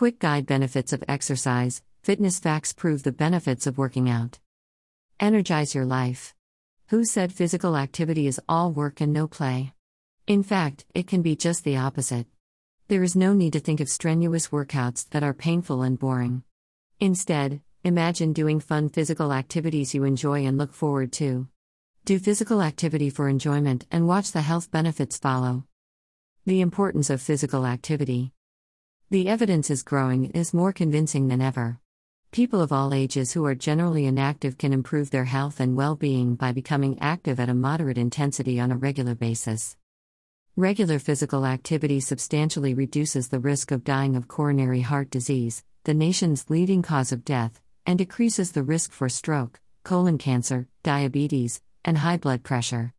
Quick guide benefits of exercise Fitness facts prove the benefits of working out. Energize your life. Who said physical activity is all work and no play? In fact, it can be just the opposite. There is no need to think of strenuous workouts that are painful and boring. Instead, imagine doing fun physical activities you enjoy and look forward to. Do physical activity for enjoyment and watch the health benefits follow. The importance of physical activity. The evidence is growing is more convincing than ever. People of all ages who are generally inactive can improve their health and well being by becoming active at a moderate intensity on a regular basis. Regular physical activity substantially reduces the risk of dying of coronary heart disease, the nation's leading cause of death, and decreases the risk for stroke, colon cancer, diabetes, and high blood pressure.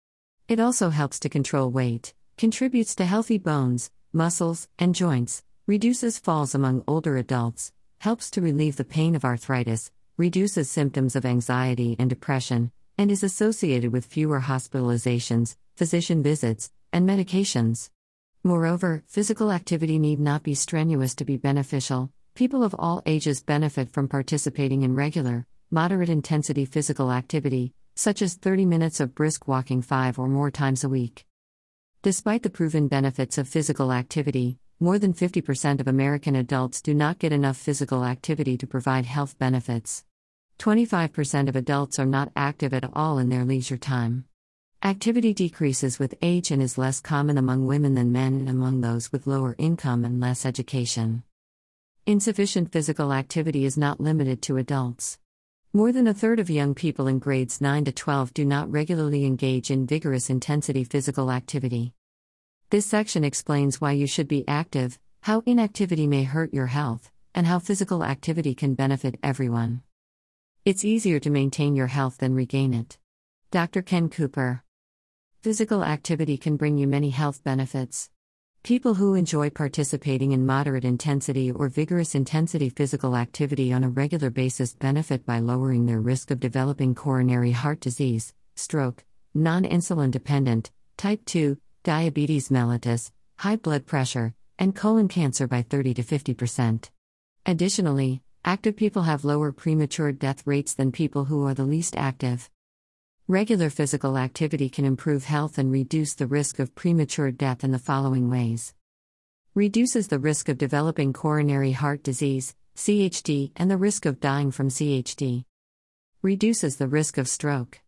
It also helps to control weight, contributes to healthy bones, muscles, and joints, reduces falls among older adults, helps to relieve the pain of arthritis, reduces symptoms of anxiety and depression, and is associated with fewer hospitalizations, physician visits, and medications. Moreover, physical activity need not be strenuous to be beneficial. People of all ages benefit from participating in regular, moderate intensity physical activity, such as 30 minutes of brisk walking five or more times a week. Despite the proven benefits of physical activity, more than 50% of American adults do not get enough physical activity to provide health benefits. 25% of adults are not active at all in their leisure time. Activity decreases with age and is less common among women than men and among those with lower income and less education. Insufficient physical activity is not limited to adults. More than a third of young people in grades 9 to 12 do not regularly engage in vigorous intensity physical activity. This section explains why you should be active, how inactivity may hurt your health, and how physical activity can benefit everyone. It's easier to maintain your health than regain it. Dr. Ken Cooper. Physical activity can bring you many health benefits. People who enjoy participating in moderate intensity or vigorous intensity physical activity on a regular basis benefit by lowering their risk of developing coronary heart disease, stroke, non insulin dependent, type 2, diabetes mellitus, high blood pressure, and colon cancer by 30 to 50%. Additionally, active people have lower premature death rates than people who are the least active. Regular physical activity can improve health and reduce the risk of premature death in the following ways. Reduces the risk of developing coronary heart disease, CHD, and the risk of dying from CHD. Reduces the risk of stroke.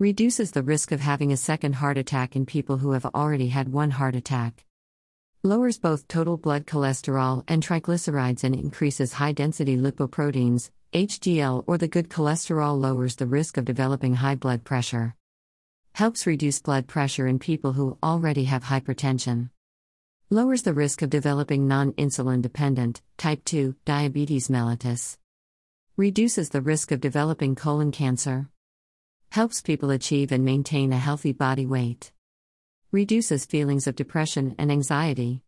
Reduces the risk of having a second heart attack in people who have already had one heart attack. Lowers both total blood cholesterol and triglycerides and increases high density lipoproteins, HDL, or the good cholesterol lowers the risk of developing high blood pressure. Helps reduce blood pressure in people who already have hypertension. Lowers the risk of developing non insulin dependent, type 2, diabetes mellitus. Reduces the risk of developing colon cancer. Helps people achieve and maintain a healthy body weight. Reduces feelings of depression and anxiety.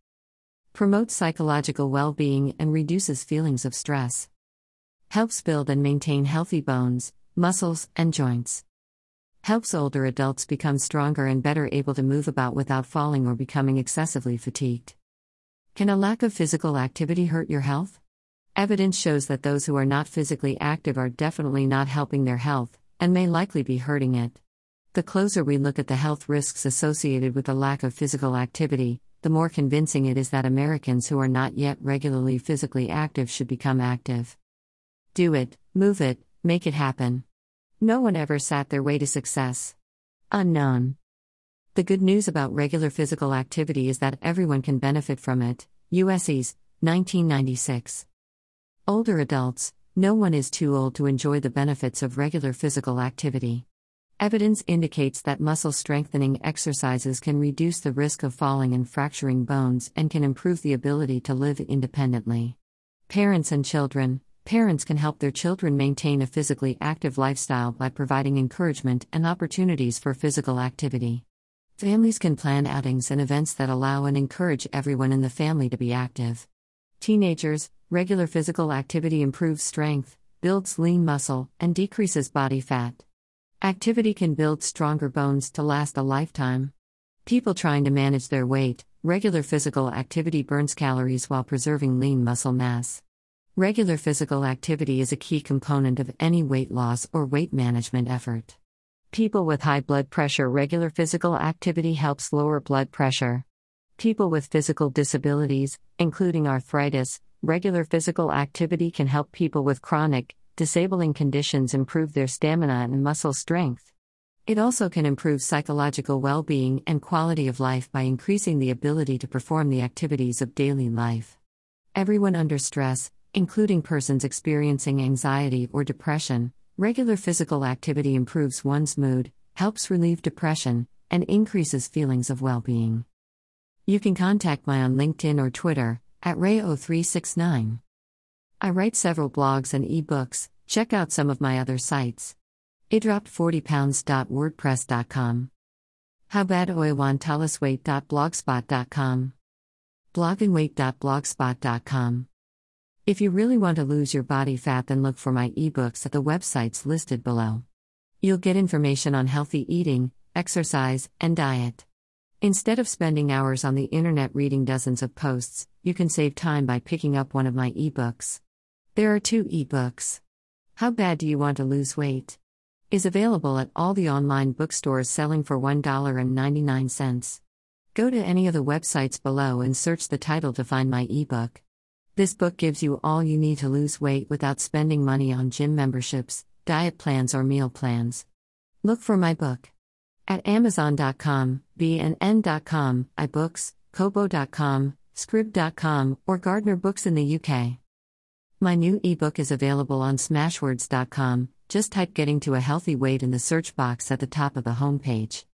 Promotes psychological well being and reduces feelings of stress. Helps build and maintain healthy bones, muscles, and joints. Helps older adults become stronger and better able to move about without falling or becoming excessively fatigued. Can a lack of physical activity hurt your health? Evidence shows that those who are not physically active are definitely not helping their health, and may likely be hurting it. The closer we look at the health risks associated with the lack of physical activity, the more convincing it is that Americans who are not yet regularly physically active should become active. Do it, move it, make it happen. No one ever sat their way to success. Unknown. The good news about regular physical activity is that everyone can benefit from it. USES, 1996. Older adults, no one is too old to enjoy the benefits of regular physical activity. Evidence indicates that muscle strengthening exercises can reduce the risk of falling and fracturing bones and can improve the ability to live independently. Parents and children Parents can help their children maintain a physically active lifestyle by providing encouragement and opportunities for physical activity. Families can plan outings and events that allow and encourage everyone in the family to be active. Teenagers, Regular physical activity improves strength, builds lean muscle, and decreases body fat. Activity can build stronger bones to last a lifetime. People trying to manage their weight, Regular physical activity burns calories while preserving lean muscle mass. Regular physical activity is a key component of any weight loss or weight management effort. People with high blood pressure, regular physical activity helps lower blood pressure. People with physical disabilities, including arthritis, regular physical activity can help people with chronic, disabling conditions improve their stamina and muscle strength. It also can improve psychological well being and quality of life by increasing the ability to perform the activities of daily life. Everyone under stress, including persons experiencing anxiety or depression, regular physical activity improves one's mood, helps relieve depression, and increases feelings of well being. You can contact me on LinkedIn or Twitter at Ray0369. I write several blogs and ebooks, check out some of my other sites. idropped40pounds.wordpress.com. Howbadoiwantalasweight.blogspot.com. bloggingweight.blogspot.com. If you really want to lose your body fat, then look for my ebooks at the websites listed below. You'll get information on healthy eating, exercise, and diet. Instead of spending hours on the internet reading dozens of posts, you can save time by picking up one of my ebooks. There are two ebooks. How Bad Do You Want to Lose Weight? is available at all the online bookstores selling for $1.99. Go to any of the websites below and search the title to find my ebook. This book gives you all you need to lose weight without spending money on gym memberships, diet plans, or meal plans. Look for my book at Amazon.com, BNN.com, iBooks, Kobo.com, Scribd.com, or Gardner Books in the UK. My new ebook is available on Smashwords.com. Just type Getting to a Healthy Weight in the search box at the top of the homepage.